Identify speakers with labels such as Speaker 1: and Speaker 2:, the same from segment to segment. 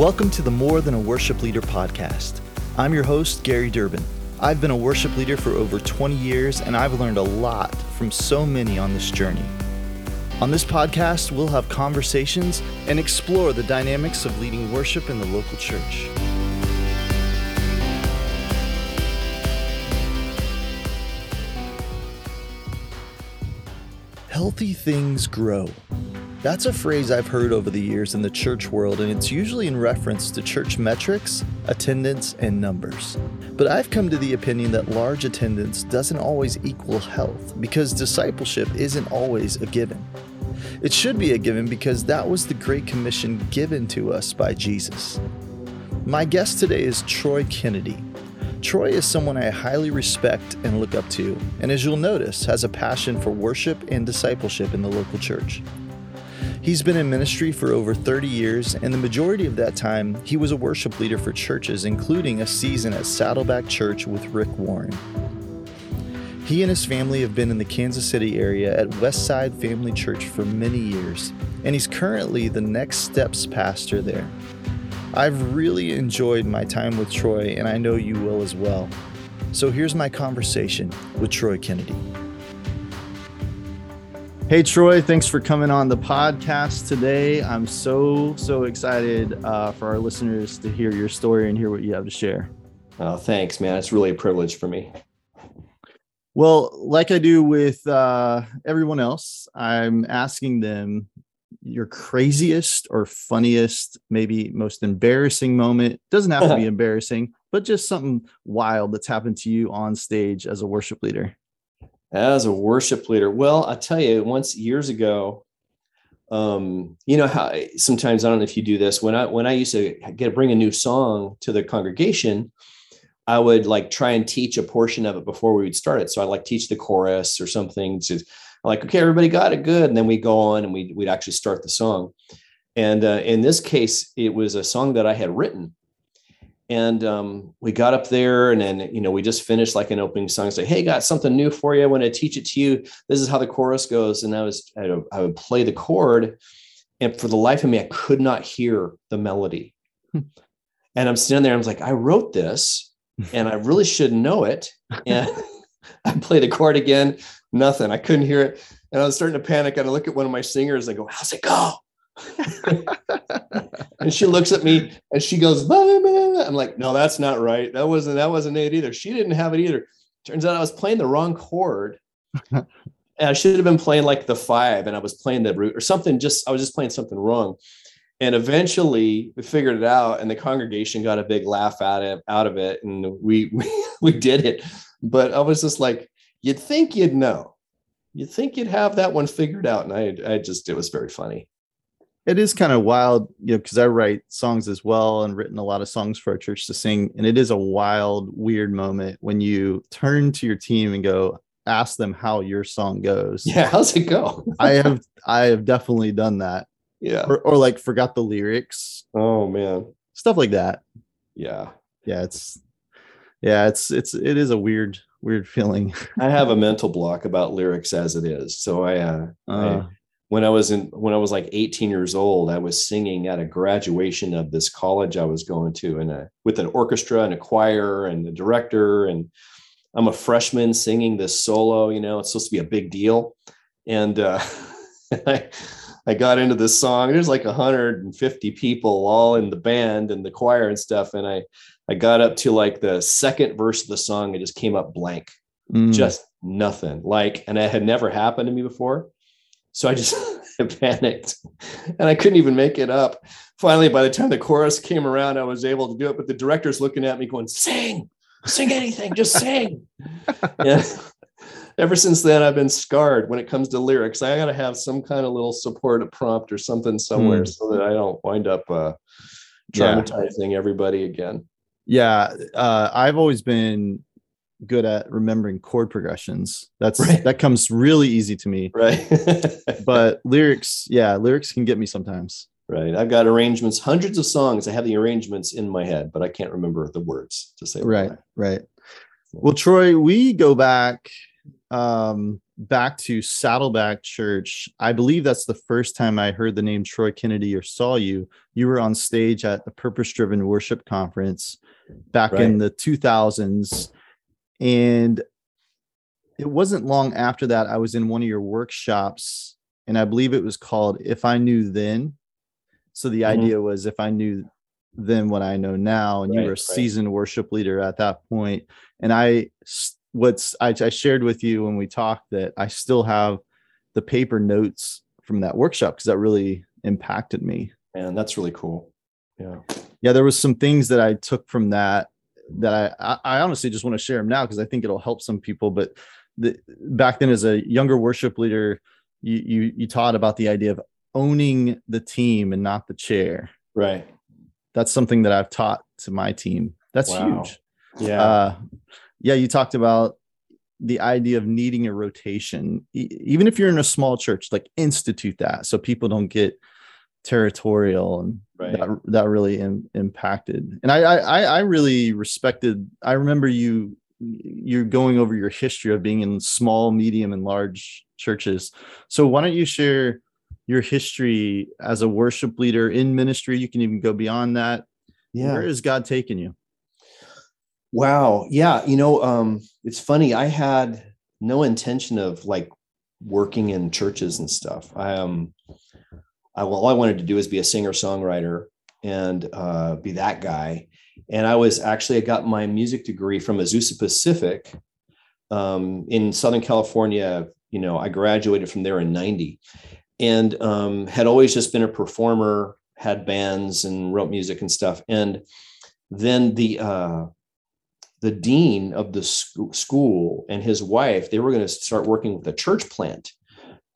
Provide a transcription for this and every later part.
Speaker 1: Welcome to the More Than a Worship Leader podcast. I'm your host, Gary Durbin. I've been a worship leader for over 20 years, and I've learned a lot from so many on this journey. On this podcast, we'll have conversations and explore the dynamics of leading worship in the local church. Healthy things grow. That's a phrase I've heard over the years in the church world, and it's usually in reference to church metrics, attendance, and numbers. But I've come to the opinion that large attendance doesn't always equal health because discipleship isn't always a given. It should be a given because that was the Great Commission given to us by Jesus. My guest today is Troy Kennedy. Troy is someone I highly respect and look up to, and as you'll notice, has a passion for worship and discipleship in the local church. He's been in ministry for over 30 years, and the majority of that time, he was a worship leader for churches, including a season at Saddleback Church with Rick Warren. He and his family have been in the Kansas City area at Westside Family Church for many years, and he's currently the Next Steps pastor there. I've really enjoyed my time with Troy, and I know you will as well. So here's my conversation with Troy Kennedy. Hey, Troy, thanks for coming on the podcast today. I'm so, so excited uh, for our listeners to hear your story and hear what you have to share.
Speaker 2: Oh, thanks, man. It's really a privilege for me.
Speaker 1: Well, like I do with uh, everyone else, I'm asking them your craziest or funniest, maybe most embarrassing moment. Doesn't have to be embarrassing, but just something wild that's happened to you on stage as a worship leader.
Speaker 2: As a worship leader, well, I tell you, once years ago, um, you know how sometimes I don't know if you do this. When I when I used to get bring a new song to the congregation, I would like try and teach a portion of it before we would start it. So I'd like teach the chorus or something to like, okay, everybody got it good, and then we go on and we we'd actually start the song. And uh, in this case, it was a song that I had written, and um, we got up there and then, you know, we just finished like an opening song, say, Hey, got something new for you. I want to teach it to you. This is how the chorus goes. And I was, I would, I would play the chord. And for the life of me, I could not hear the melody. And I'm standing there. I was like, I wrote this and I really should know it. And I play the chord again, nothing. I couldn't hear it. And I was starting to panic. And I look at one of my singers and I go, How's it go? and she looks at me and she goes. I'm like, no, that's not right. That wasn't that wasn't it either. She didn't have it either. Turns out I was playing the wrong chord. and I should have been playing like the five, and I was playing the root or something. Just I was just playing something wrong. And eventually we figured it out, and the congregation got a big laugh out of out of it, and we we, we did it. But I was just like, you'd think you'd know, you'd think you'd have that one figured out, and I I just it was very funny
Speaker 1: it is kind of wild, you know, because I write songs as well and written a lot of songs for our church to sing. And it is a wild, weird moment when you turn to your team and go, ask them how your song goes.
Speaker 2: Yeah, how's it go?
Speaker 1: I have I have definitely done that.
Speaker 2: Yeah.
Speaker 1: Or, or like forgot the lyrics.
Speaker 2: Oh man.
Speaker 1: Stuff like that.
Speaker 2: Yeah.
Speaker 1: Yeah, it's yeah, it's it's it is a weird weird feeling.
Speaker 2: I have a mental block about lyrics as it is. So I uh, uh I when I was in when I was like 18 years old, I was singing at a graduation of this college I was going to, and with an orchestra and a choir and the director, and I'm a freshman singing this solo. You know, it's supposed to be a big deal, and uh, I I got into this song. There's like 150 people all in the band and the choir and stuff, and I I got up to like the second verse of the song. It just came up blank, mm. just nothing. Like, and it had never happened to me before so I just panicked and I couldn't even make it up. Finally, by the time the chorus came around, I was able to do it. But the director's looking at me going, sing, sing anything, just sing. yeah. Ever since then, I've been scarred when it comes to lyrics. I got to have some kind of little support prompt or something somewhere mm. so that I don't wind up uh, traumatizing yeah. everybody again.
Speaker 1: Yeah. Uh, I've always been good at remembering chord progressions. That's right. that comes really easy to me.
Speaker 2: Right.
Speaker 1: but lyrics, yeah, lyrics can get me sometimes.
Speaker 2: Right. I've got arrangements, hundreds of songs. I have the arrangements in my head, but I can't remember the words to say.
Speaker 1: Right. Right. Well, Troy, we go back um, back to Saddleback Church. I believe that's the first time I heard the name Troy Kennedy or saw you. You were on stage at the Purpose Driven Worship Conference back right. in the 2000s. And it wasn't long after that, I was in one of your workshops, and I believe it was called If I Knew Then. So the mm-hmm. idea was if I knew then what I know now, and right, you were a seasoned right. worship leader at that point, and I what's I, I shared with you when we talked that I still have the paper notes from that workshop because that really impacted me.
Speaker 2: And that's really cool. Yeah.
Speaker 1: Yeah, there was some things that I took from that that I I honestly just want to share them now because I think it'll help some people. But the, back then, as a younger worship leader, you you you taught about the idea of owning the team and not the chair.
Speaker 2: Right.
Speaker 1: That's something that I've taught to my team. That's wow. huge.
Speaker 2: Yeah. Uh,
Speaker 1: yeah, you talked about the idea of needing a rotation, e- even if you're in a small church, like institute that so people don't get territorial and right. that, that really Im- impacted. And I, I, I really respected, I remember you, you're going over your history of being in small, medium, and large churches. So why don't you share your history as a worship leader in ministry? You can even go beyond that. Yeah. Where has God taken you?
Speaker 2: Wow. Yeah. You know, um, it's funny. I had no intention of like working in churches and stuff. I um, I well, all I wanted to do is be a singer songwriter and uh, be that guy. And I was actually I got my music degree from Azusa Pacific um, in Southern California. You know, I graduated from there in '90, and um, had always just been a performer, had bands and wrote music and stuff. And then the uh, the dean of the school and his wife, they were going to start working with a church plant.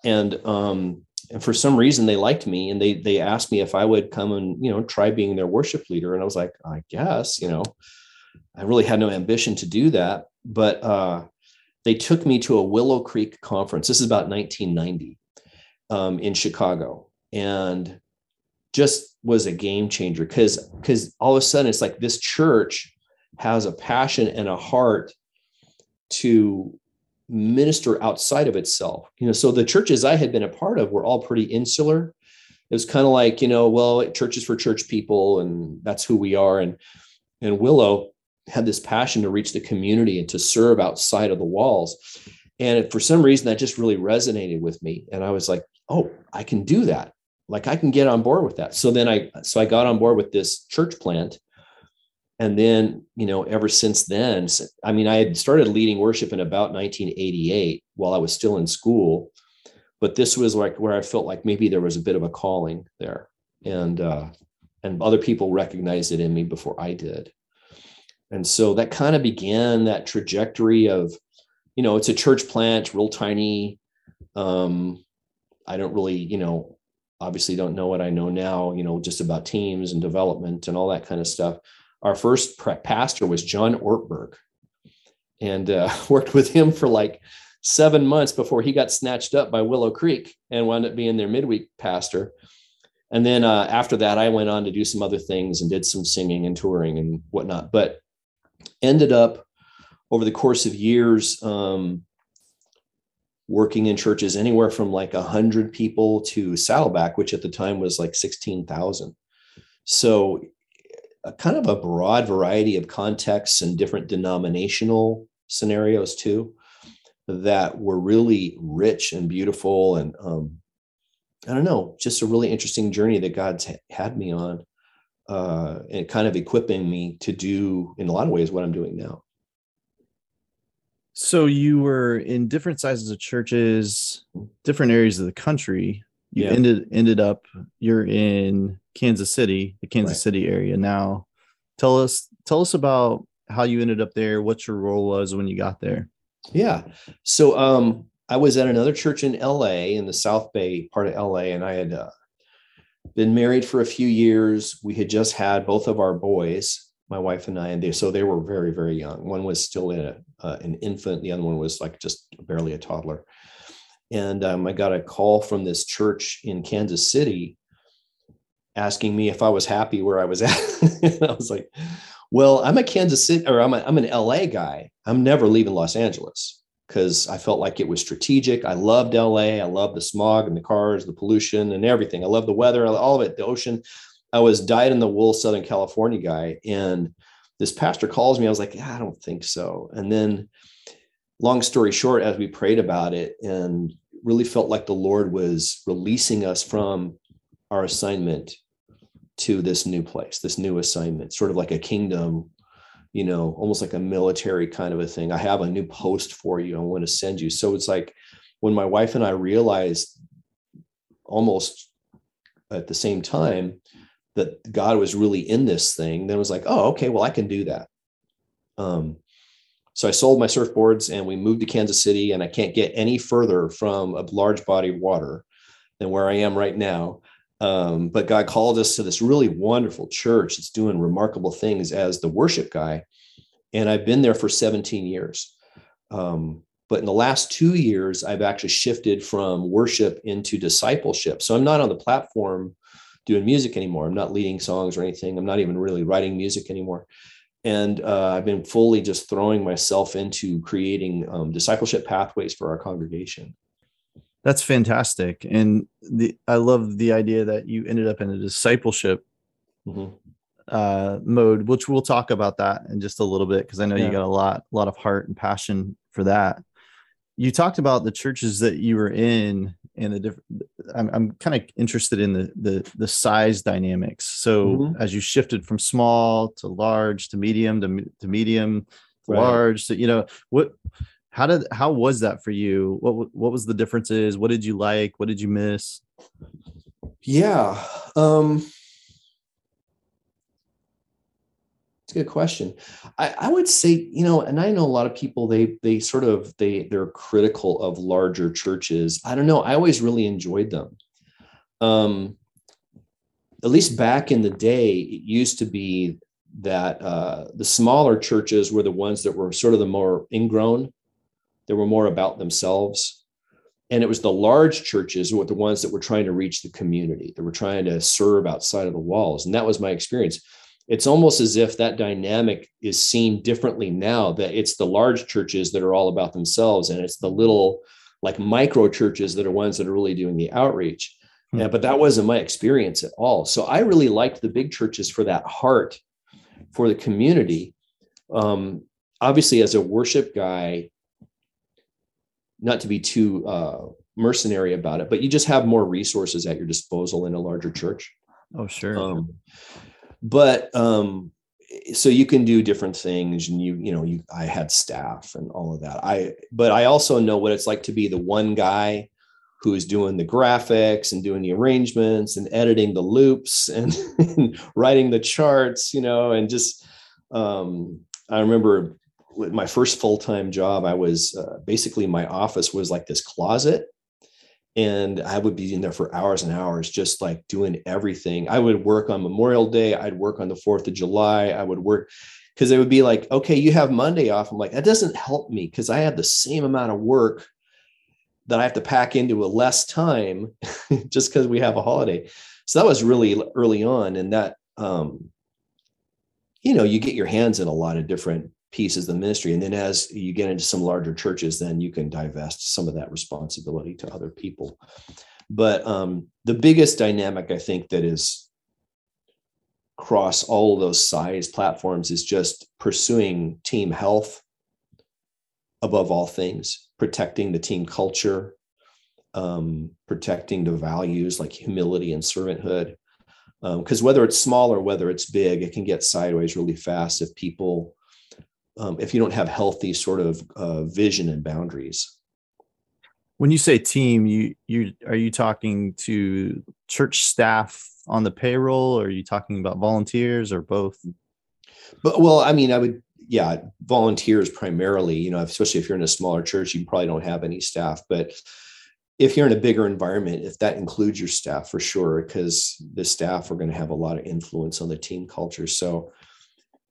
Speaker 2: And, um, and for some reason they liked me and they, they asked me if I would come and, you know, try being their worship leader. And I was like, I guess, you know, I really had no ambition to do that. But, uh, they took me to a Willow Creek conference. This is about 1990 um, in Chicago. And just was a game changer because because all of a sudden it's like this church has a passion and a heart to minister outside of itself. You know, so the churches I had been a part of were all pretty insular. It was kind of like, you know, well, churches for church people, and that's who we are. And and Willow had this passion to reach the community and to serve outside of the walls. And for some reason, that just really resonated with me. And I was like, oh, I can do that. Like I can get on board with that. So then I so I got on board with this church plant and then you know ever since then i mean i had started leading worship in about 1988 while i was still in school. But this was like where i felt like maybe there was a bit of a calling there. And uh and other people recognized it in me before i did. And so that kind of began that trajectory of you know it's a church plant real tiny. Um i don't really you know obviously don't know what i know now you know just about teams and development and all that kind of stuff our first pastor was John Ortberg, and uh, worked with him for like seven months before he got snatched up by Willow Creek and wound up being their midweek pastor. And then uh, after that, I went on to do some other things and did some singing and touring and whatnot. But ended up over the course of years um, working in churches anywhere from like a hundred people to Saddleback, which at the time was like sixteen thousand. So a kind of a broad variety of contexts and different denominational scenarios too that were really rich and beautiful and um, i don't know just a really interesting journey that god's had me on uh, and kind of equipping me to do in a lot of ways what i'm doing now.
Speaker 1: So you were in different sizes of churches different areas of the country. You yeah. ended ended up you're in Kansas City, the Kansas right. City area now. Tell us tell us about how you ended up there, what your role was when you got there.
Speaker 2: Yeah. So um I was at another church in LA in the South Bay part of LA and I had uh, been married for a few years. We had just had both of our boys, my wife and I, and they so they were very very young. One was still in a, uh, an infant, the other one was like just barely a toddler and um, I got a call from this church in Kansas City asking me if I was happy where I was at. I was like, well, I'm a Kansas City or I'm, a, I'm an LA guy. I'm never leaving Los Angeles. because I felt like it was strategic. I loved LA. I loved the smog and the cars, the pollution and everything. I love the weather, all of it, the ocean. I was dyed in the wool Southern California guy. And this pastor calls me. I was like, yeah, I don't think so. And then, long story short, as we prayed about it and really felt like the Lord was releasing us from our assignment to this new place, this new assignment, sort of like a kingdom you know, almost like a military kind of a thing. I have a new post for you. I want to send you. So it's like when my wife and I realized almost at the same time that God was really in this thing, then it was like, oh, okay, well, I can do that. Um, so I sold my surfboards and we moved to Kansas City, and I can't get any further from a large body of water than where I am right now. Um, but God called us to this really wonderful church that's doing remarkable things as the worship guy. And I've been there for 17 years. Um, but in the last two years, I've actually shifted from worship into discipleship. So I'm not on the platform doing music anymore. I'm not leading songs or anything. I'm not even really writing music anymore. And uh, I've been fully just throwing myself into creating um, discipleship pathways for our congregation
Speaker 3: that's fantastic and the i love the idea that you ended up in a discipleship mm-hmm. uh, mode which we'll talk about that in just a little bit because i know yeah. you got a lot a lot of heart and passion for that you talked about the churches that you were in and the different i'm, I'm kind of interested in the, the the size dynamics so mm-hmm. as you shifted from small to large to medium to, to medium to right. large so you know what how did how was that for you? What what was the differences? What did you like? What did you miss?
Speaker 2: Yeah um it's a good question. I, I would say you know and i know a lot of people they they sort of they they're critical of larger churches. I don't know i always really enjoyed them. Um at least back in the day it used to be that uh, the smaller churches were the ones that were sort of the more ingrown that were more about themselves. And it was the large churches were the ones that were trying to reach the community, that were trying to serve outside of the walls. And that was my experience. It's almost as if that dynamic is seen differently now, that it's the large churches that are all about themselves, and it's the little, like micro churches that are ones that are really doing the outreach. Hmm. Yeah, but that wasn't my experience at all. So I really liked the big churches for that heart for the community. Um, obviously, as a worship guy, not to be too uh, mercenary about it, but you just have more resources at your disposal in a larger church.
Speaker 3: Oh, sure. Um,
Speaker 2: but um, so you can do different things, and you you know you I had staff and all of that. I but I also know what it's like to be the one guy who's doing the graphics and doing the arrangements and editing the loops and, and writing the charts, you know, and just um, I remember my first full-time job i was uh, basically my office was like this closet. And i would be in there for hours and hours just like doing everything. I would work on memorial day i'd work on the 4th of july i would work because it would be like okay you have monday off. I'm like that doesn't help me because i have the same amount of work that i have to pack into a less time just because we have a holiday. So that was really early on and that um you know you get your hands in a lot of different pieces of the ministry. And then as you get into some larger churches, then you can divest some of that responsibility to other people. But um, the biggest dynamic I think that is across all those size platforms is just pursuing team health above all things, protecting the team culture, um, protecting the values like humility and servanthood. Because um, whether it's small or whether it's big, it can get sideways really fast if people um, if you don't have healthy sort of uh, vision and boundaries.
Speaker 3: When you say team, you you are you talking to church staff on the payroll, or are you talking about volunteers, or both?
Speaker 2: But well, I mean, I would yeah, volunteers primarily. You know, especially if you're in a smaller church, you probably don't have any staff, but if you're in a bigger environment, if that includes your staff for sure, because the staff are going to have a lot of influence on the team culture. So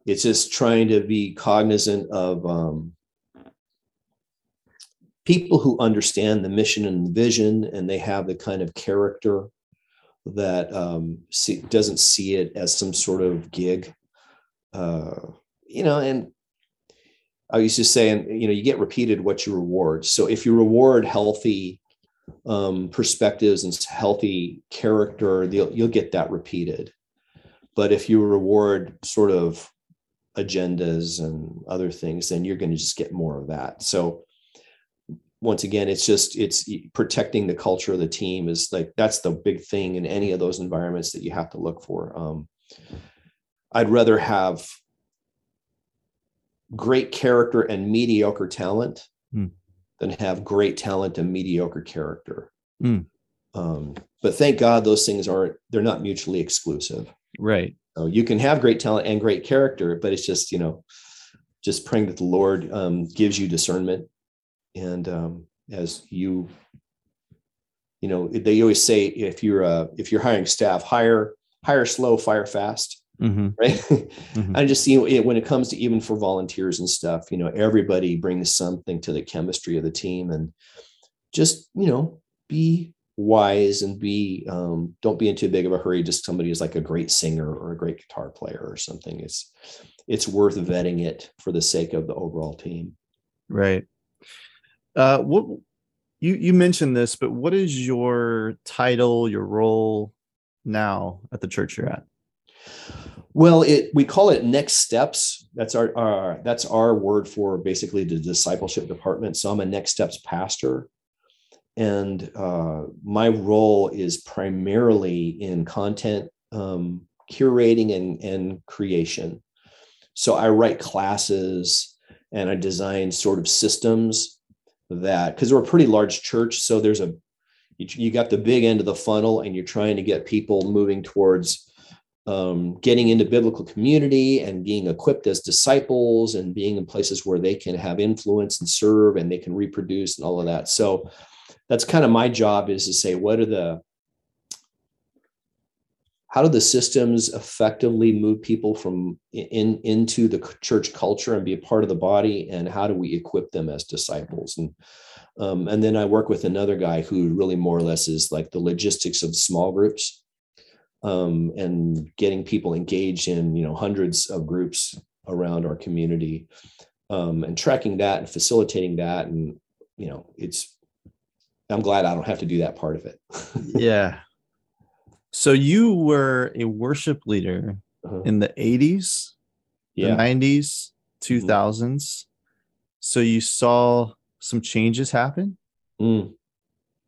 Speaker 2: it's just trying to be cognizant of um, people who understand the mission and the vision and they have the kind of character that um, see, doesn't see it as some sort of gig uh, you know and I used to say, and you know, you get repeated what you reward. So if you reward healthy um, perspectives and healthy character, you'll, you'll get that repeated. But if you reward sort of agendas and other things, then you're going to just get more of that. So once again, it's just it's protecting the culture of the team is like that's the big thing in any of those environments that you have to look for. Um, I'd rather have great character and mediocre talent mm. than have great talent and mediocre character. Mm. Um, but thank God those things aren't, they're not mutually exclusive.
Speaker 3: Right.
Speaker 2: So you can have great talent and great character, but it's just, you know, just praying that the Lord um, gives you discernment. And um, as you, you know, they always say if you're uh, if you're hiring staff, hire hire slow, fire fast mm-hmm. right mm-hmm. i just see it when it comes to even for volunteers and stuff you know everybody brings something to the chemistry of the team and just you know be wise and be um, don't be in too big of a hurry. Just somebody is like a great singer or a great guitar player or something. It's it's worth vetting it for the sake of the overall team.
Speaker 3: Right. Uh what you you mentioned this but what is your title your role now at the church you're at?
Speaker 2: Well, it we call it next steps. That's our, our that's our word for basically the discipleship department. So I'm a next steps pastor, and uh, my role is primarily in content um, curating and and creation. So I write classes and I design sort of systems that because we're a pretty large church, so there's a you, got the big end of the funnel, and you're trying to get people moving towards um, getting into biblical community and being equipped as disciples and being in places where they can have influence and serve and they can reproduce and all of that. So that's kind of my job is to say, what are the how do the systems effectively move people from in into the church culture and be a part of the body? And how do we equip them as disciples? And um, and then i work with another guy who really more or less is like the logistics of small groups um, and getting people engaged in you know hundreds of groups around our community um, and tracking that and facilitating that. And you know it's i'm glad i don't have to do that part of it
Speaker 3: yeah so you were a worship leader uh-huh. in the 80s yeah. the 90s 2000s mm-hmm. so you saw some changes happen
Speaker 2: mm.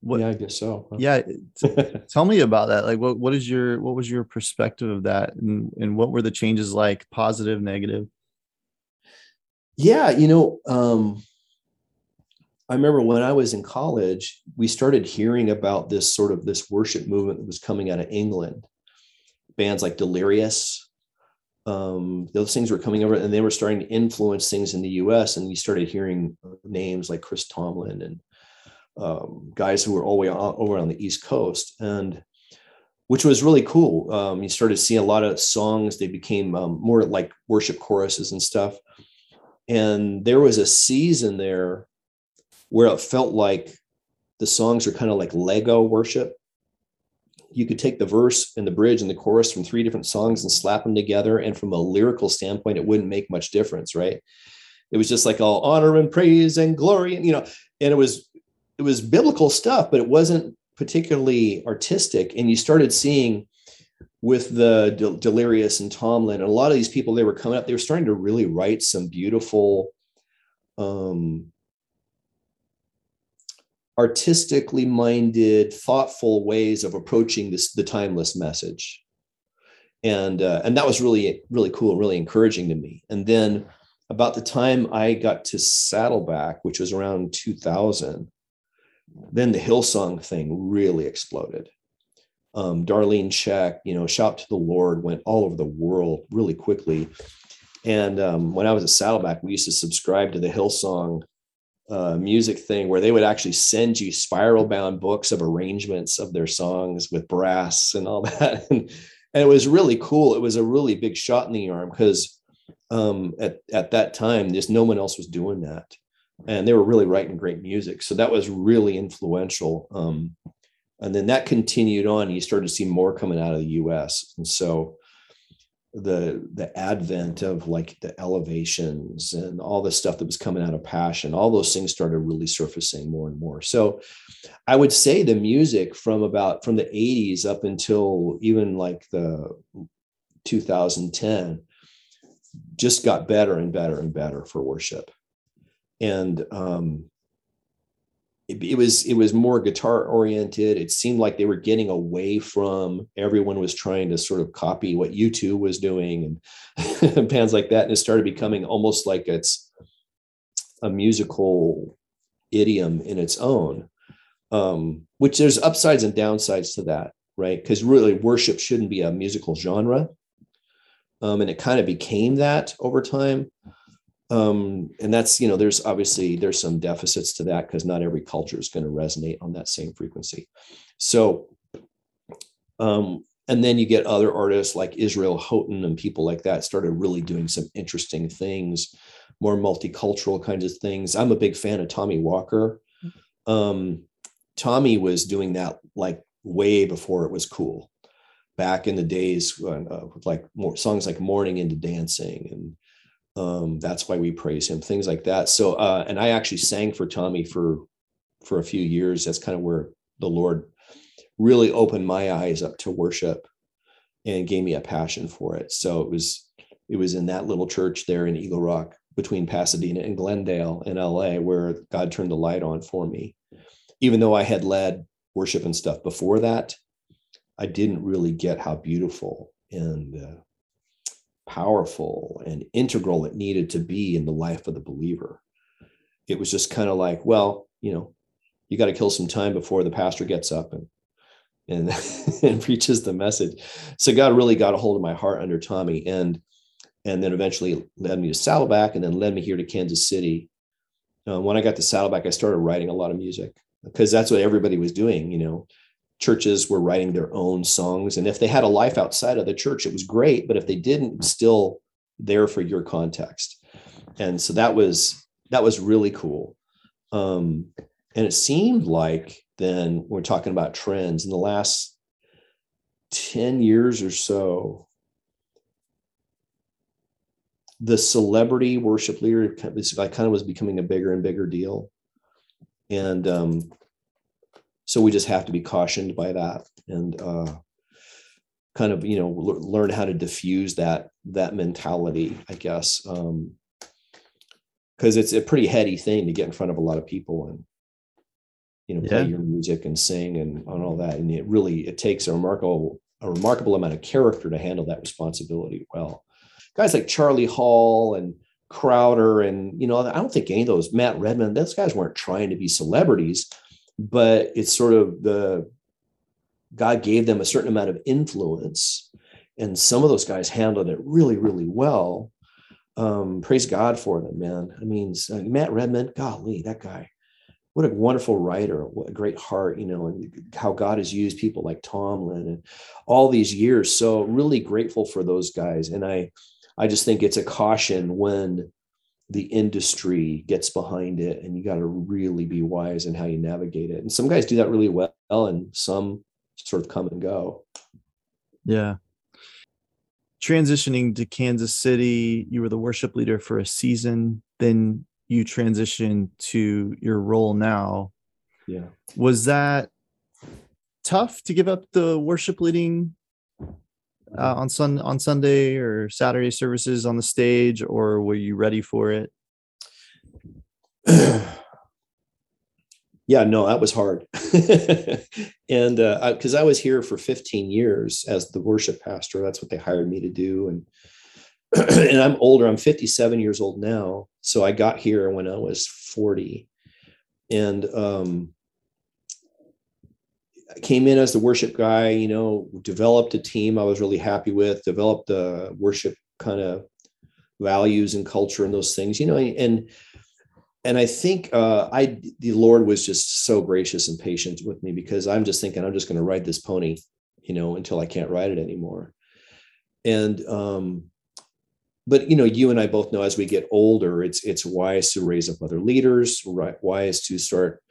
Speaker 2: What, yeah, I guess so.
Speaker 3: Yeah, tell me about that. Like, what what is your what was your perspective of that, and and what were the changes like, positive, negative?
Speaker 2: Yeah, you know, um, I remember when I was in college, we started hearing about this sort of this worship movement that was coming out of England. Bands like Delirious, um, those things were coming over, and they were starting to influence things in the U.S. And we started hearing names like Chris Tomlin and um, guys who were all the way over on the East Coast, and which was really cool. Um, you started seeing a lot of songs; they became um, more like worship choruses and stuff. And there was a season there where it felt like the songs were kind of like Lego worship. You could take the verse and the bridge and the chorus from three different songs and slap them together, and from a lyrical standpoint, it wouldn't make much difference, right? It was just like all honor and praise and glory, and you know, and it was it was biblical stuff, but it wasn't particularly artistic. And you started seeing with the Del- Delirious and Tomlin, and a lot of these people, they were coming up, they were starting to really write some beautiful, um, artistically minded, thoughtful ways of approaching this the timeless message. And uh, and that was really really cool, really encouraging to me. And then about the time I got to Saddleback, which was around 2000, then the Hillsong thing really exploded. Um, Darlene Zschech, you know, Shout to the Lord went all over the world really quickly. And um, when I was at Saddleback, we used to subscribe to the Hillsong uh, music thing where they would actually send you spiral bound books of arrangements of their songs with brass and all that. and, and it was really cool. It was a really big shot in the arm because um, at, at that time, just no one else was doing that and they were really writing great music. So that was really influential. Um, and then that continued on. You started to see more coming out of the U.S. And so the the advent of like the elevations and all the stuff that was coming out of passion all those things started really surfacing more and more. So i would say the music from about from the 80s up until even like the 2010 just got better and better and better for worship. And um it, it, was it was more guitar oriented. It seemed like they were getting away from everyone was trying to sort of copy what u2 was doing and bands like that. And it started becoming almost like it's a musical idiom in its own um, which there's upsides and downsides to that right? Because really worship shouldn't be a musical genre. Um, and it kind of became that over time um, and that's you know there's obviously there's some deficits to that because not every culture is going to resonate on that same frequency. So um, and then you get other artists like israel houghton and people like that started really doing some interesting things more multicultural kinds of things. I'm a big fan of tommy walker. Um, tommy was doing that like way before it was cool. Back in the days when, uh, like more songs like mourning into dancing and um, that's why we praise him things like that. So uh, and i actually sang for tommy for for a few years. That's kind of where the lord really opened my eyes up to worship and gave me a passion for it. So it was it was in that little church there in eagle rock between pasadena and glendale in la where god turned the light on for me. Even though i had led worship and stuff before that i didn't really get how beautiful and uh, powerful and integral it needed to be in the life of the believer. It was just kind of like, well, you know, you got to kill some time before the pastor gets up and and and preaches the message. So God really got a hold of my heart under Tommy and and then eventually led me to Saddleback and then led me here to Kansas City. Uh, when I got to Saddleback, I started writing a lot of music because that's what everybody was doing, you know churches were writing their own songs and if they had a life outside of the church it was great but if they didn't still there for your context. And so that was that was really cool. Um, and it seemed like then we're talking about trends in the last 10 years or so the celebrity worship leader kind of was becoming a bigger and bigger deal. And um, so we just have to be cautioned by that and uh, kind of you know l- learn how to diffuse that that mentality i guess because um, it's a pretty heady thing to get in front of a lot of people and you know play your music and sing and, and all that. And it really it takes a remarkable a remarkable amount of character to handle that responsibility well. Guys like charlie hall and crowder and you know i don't think any of those matt redman those guys weren't trying to be celebrities but it's sort of the God gave them a certain amount of influence, and some of those guys handled it really, really well. Um, praise God for them, man. I mean, uh, Matt Redman, golly, that guy, what a wonderful writer, what a great heart, you know, and how God has used people like Tomlin and all these years. So really grateful for those guys, and I, I just think it's a caution when the industry gets behind it and you got to really be wise in how you navigate it. And some guys do that really well and some sort of come and go.
Speaker 3: Yeah. Transitioning to kansas city you were the worship leader for a season then you transitioned to your role now.
Speaker 2: Yeah.
Speaker 3: Was that tough to give up the worship leading uh, on sun on Sunday or Saturday services on the stage, or were you ready for it?
Speaker 2: yeah, no, that was hard, and because uh, I, I was here for 15 years as the worship pastor, that's what they hired me to do, and and I'm older. I'm 57 years old now, so I got here when I was 40, and um, came in as the worship guy, you know, developed a team I was really happy with, developed the worship kind of values and culture and those things, you know, and and I think uh, I the Lord was just so gracious and patient with me because I'm just thinking I'm just going to ride this pony, you know, until I can't ride it anymore. And um, but you know, you and I both know as we get older, it's it's wise to raise up other leaders, right? Wise to start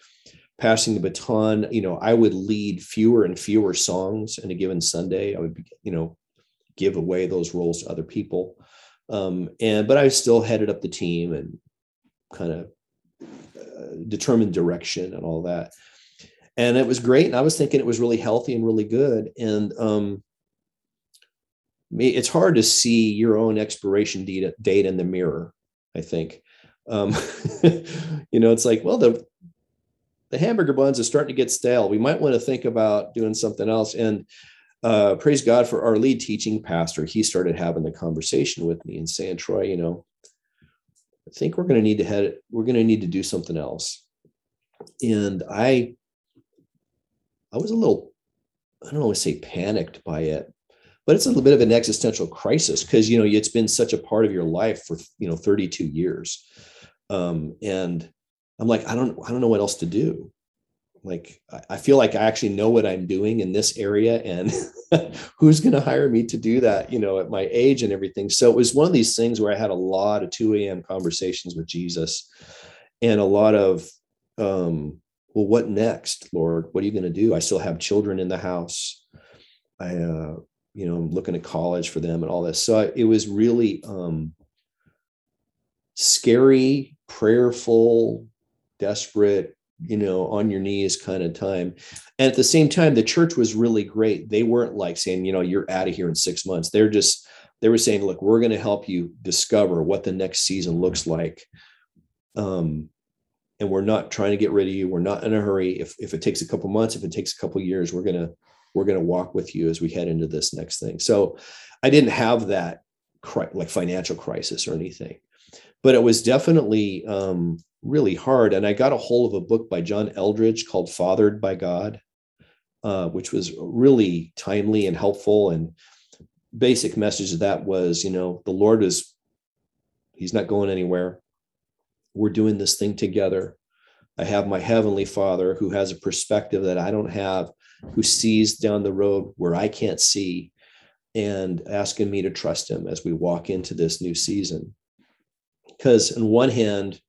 Speaker 2: passing the baton you know i would lead fewer and fewer songs in a given sunday i would you know give away those roles to other people. Um, and but I still headed up the team and kind of uh, determined direction and all that. And it was great. And I was thinking it was really healthy and really good. And um, it's hard to see your own expiration date in the mirror. I think, um, you know, it's like, well, the the hamburger buns is starting to get stale. We might want to think about doing something else. And uh, praise God for our lead teaching pastor. He started having the conversation with me and saying, Troy, you know, I think we're going to need to head, we're going to need to do something else. And I, I was a little, I don't always say panicked by it, but it's a little bit of an existential crisis because, you know, it's been such a part of your life for, you know, 32 years. Um, and I'm like, I don't, I don't know what else to do. Like i feel like i actually know what i'm doing in this area and who's going to hire me to do that you know at my age and everything. So it was one of these things where i had a lot of 2 a.m conversations with jesus and a lot of um well what next lord? What are you going to do? I still have children in the house. I uh you know i'm looking at college for them and all this. So I, it was really um scary prayerful desperate you know, on your knees kind of time. And at the same time, the church was really great. They weren't like saying, you know, you're out of here in six months. They're just, they were saying, look, we're going to help you discover what the next season looks like. Um, and we're not trying to get rid of you. We're not in a hurry. If, if it takes a couple months, if it takes a couple years, we're going to, we're going to walk with you as we head into this next thing. So I didn't have that like financial crisis or anything, but it was definitely, um, really hard. And I got a hold of a book by John Eldredge called Fathered by God, uh, which was really timely and helpful. And basic message of that was, you know, the Lord is, he's not going anywhere. We're doing this thing together. I have my heavenly father who has a perspective that I don't have, who sees down the road where I can't see and asking me to trust him as we walk into this new season. Because on one hand,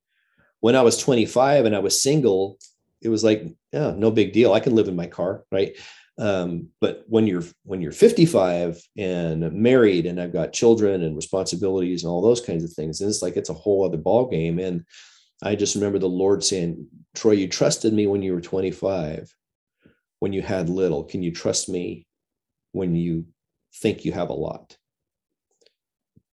Speaker 2: when I was 25 and I was single, it was like, yeah, no big deal. I can live in my car, right? Um, but when you're when you're 55 and married and I've got children and responsibilities and all those kinds of things, and it's like it's a whole other ball game. And I just remember the Lord saying, Troy, you trusted me when you were 25, when you had little. Can you trust me when you think you have a lot?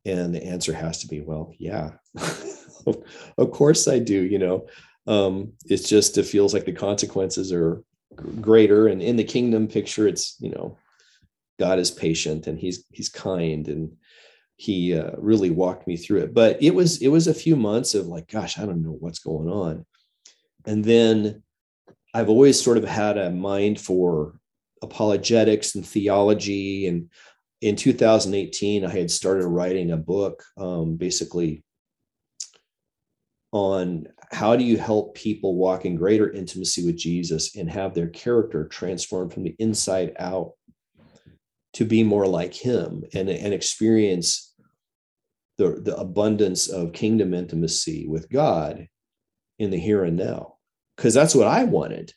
Speaker 2: And the answer has to be, well, yeah. of course I do, you know. Um, it's just it feels like the consequences are greater. And in the kingdom picture, it's you know, God is patient and he's he's kind and he uh, really walked me through it. But it was it was a few months of like, gosh, I don't know what's going on. And then I've always sort of had a mind for apologetics and theology. And in 2018, I had started writing a book, um, basically on how do you help people walk in greater intimacy with Jesus and have their character transformed from the inside out to be more like him and, and experience the, the abundance of kingdom intimacy with God in the here and now. Because that's what I wanted.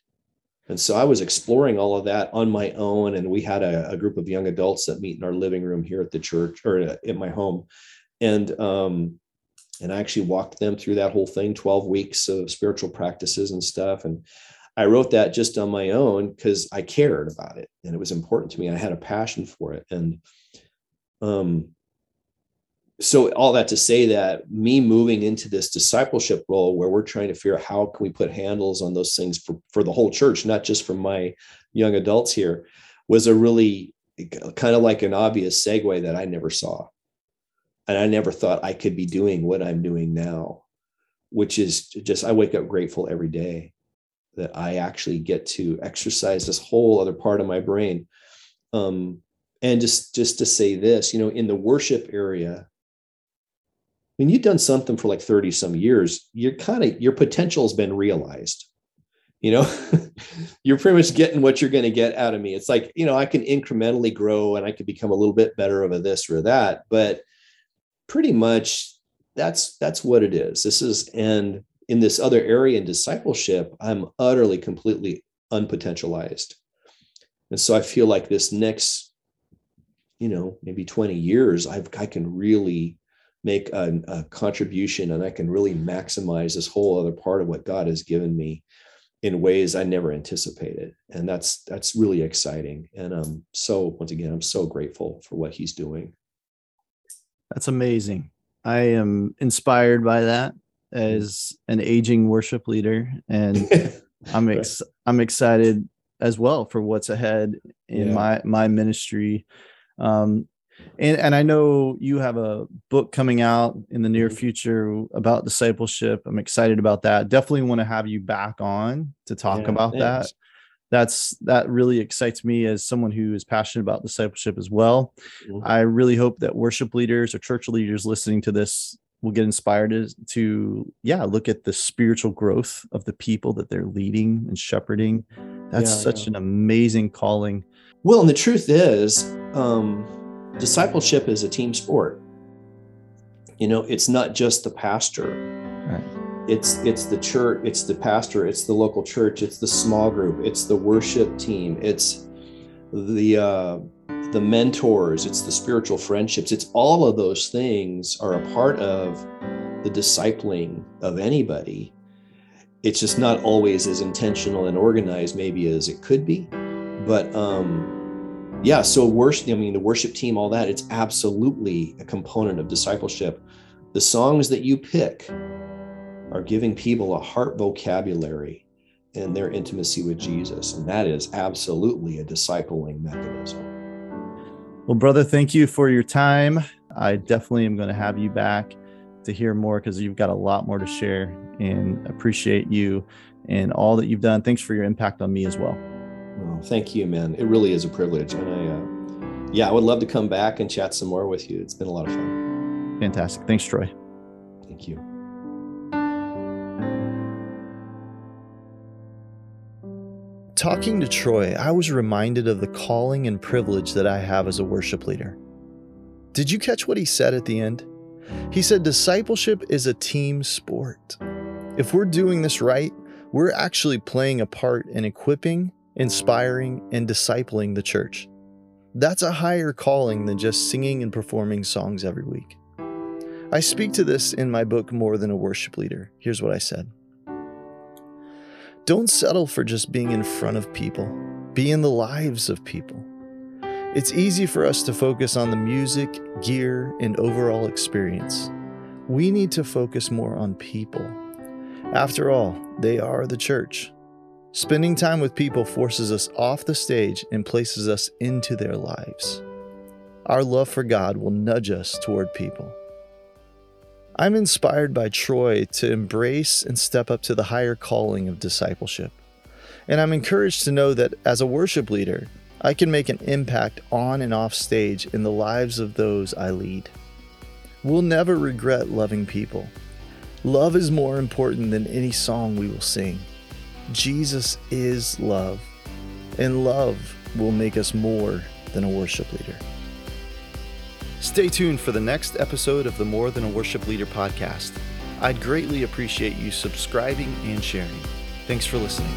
Speaker 2: And so I was exploring all of that on my own. And we had a, a, group of young adults that meet in our living room here at the church or at my home. And um, and I actually walked them through that whole thing 12 weeks of spiritual practices and stuff. And I wrote that just on my own because I cared about it and it was important to me. I had a passion for it. And um, so all that to say that me moving into this discipleship role where we're trying to figure out how can we put handles on those things for, for the whole church, not just for my young adults here, was a really kind of like an obvious segue that I never saw and I never thought I could be doing what I'm doing now, which is just I wake up grateful every day that I actually get to exercise this whole other part of my brain. Um, and just just to say this, you know, in the worship area, when you've done something for like 30 some years, you're kind of your potential has been realized. You know, you're pretty much getting what you're going to get out of me. It's like, you know, I can incrementally grow and I could become a little bit better of a this or that, but pretty much that's that's what it is. This is and in this other area in discipleship i'm utterly completely unpotentialized. And so i feel like this next you know maybe 20 years I've, i can really make a, a, contribution and i can really maximize this whole other part of what god has given me in ways i never anticipated. And that's that's really exciting. And um so once again i'm so grateful for what he's doing
Speaker 3: that's amazing. I am inspired by that as an aging worship leader and i'm ex- i'm excited as well for what's ahead in yeah. my my ministry. Um and and i know you have a book coming out in the near mm-hmm. future about discipleship. I'm excited about that. Definitely want to have you back on to talk yeah, about thanks. that that's that really excites me as someone who is passionate about discipleship as well mm-hmm. i really hope that worship leaders or church leaders listening to this will get inspired to, to yeah look at the spiritual growth of the people that they're leading and shepherding that's yeah, such yeah. an amazing calling
Speaker 2: well and the truth is um discipleship is a team sport you know it's not just the pastor right. It's it's the church it's the pastor it's the local church it's the small group it's the worship team it's the uh the mentors, it's the spiritual friendships, it's all of those things are a part of the discipling of anybody. It's just not always as intentional and organized, maybe as it could be. But um, yeah, so worship, I mean, the worship team, all that, it's absolutely a component of discipleship. The songs that you pick are giving people a heart vocabulary in their intimacy with Jesus. And that is absolutely a discipling mechanism.
Speaker 3: Well, brother, thank you for your time. I definitely am going to have you back to hear more because you've got a lot more to share and appreciate you and all that you've done. Thanks for your impact on me as well.
Speaker 2: well thank you, man. It really is a privilege. And I, uh, yeah, I would love to come back and chat some more with you. It's been a lot of fun.
Speaker 3: Fantastic. Thanks, Troy.
Speaker 2: Thank you.
Speaker 1: Talking to Troy, I was reminded of the calling and privilege that I have as a worship leader. Did you catch what he said at the end? He said discipleship is a team sport. If we're doing this right, we're actually playing a part in equipping, inspiring, and discipling the church. That's a higher calling than just singing and performing songs every week. I speak to this in my book, More Than a Worship Leader. Here's what I said don't settle for just being in front of people, be in the lives of people. It's easy for us to focus on the music, gear, and overall experience. We need to focus more on people. After all, they are the church. Spending time with people forces us off the stage and places us into their lives. Our love for God will nudge us toward people. I'm inspired by Troy to embrace and step up to the higher calling of discipleship. And I'm encouraged to know that as a worship leader, I can make an impact on and off stage in the lives of those I lead. We'll never regret loving people. Love is more important than any song we will sing. Jesus is love, and love will make us more than a worship leader. Stay tuned for the next episode of the More Than a Worship Leader podcast. I'd greatly appreciate you subscribing and sharing. Thanks for listening.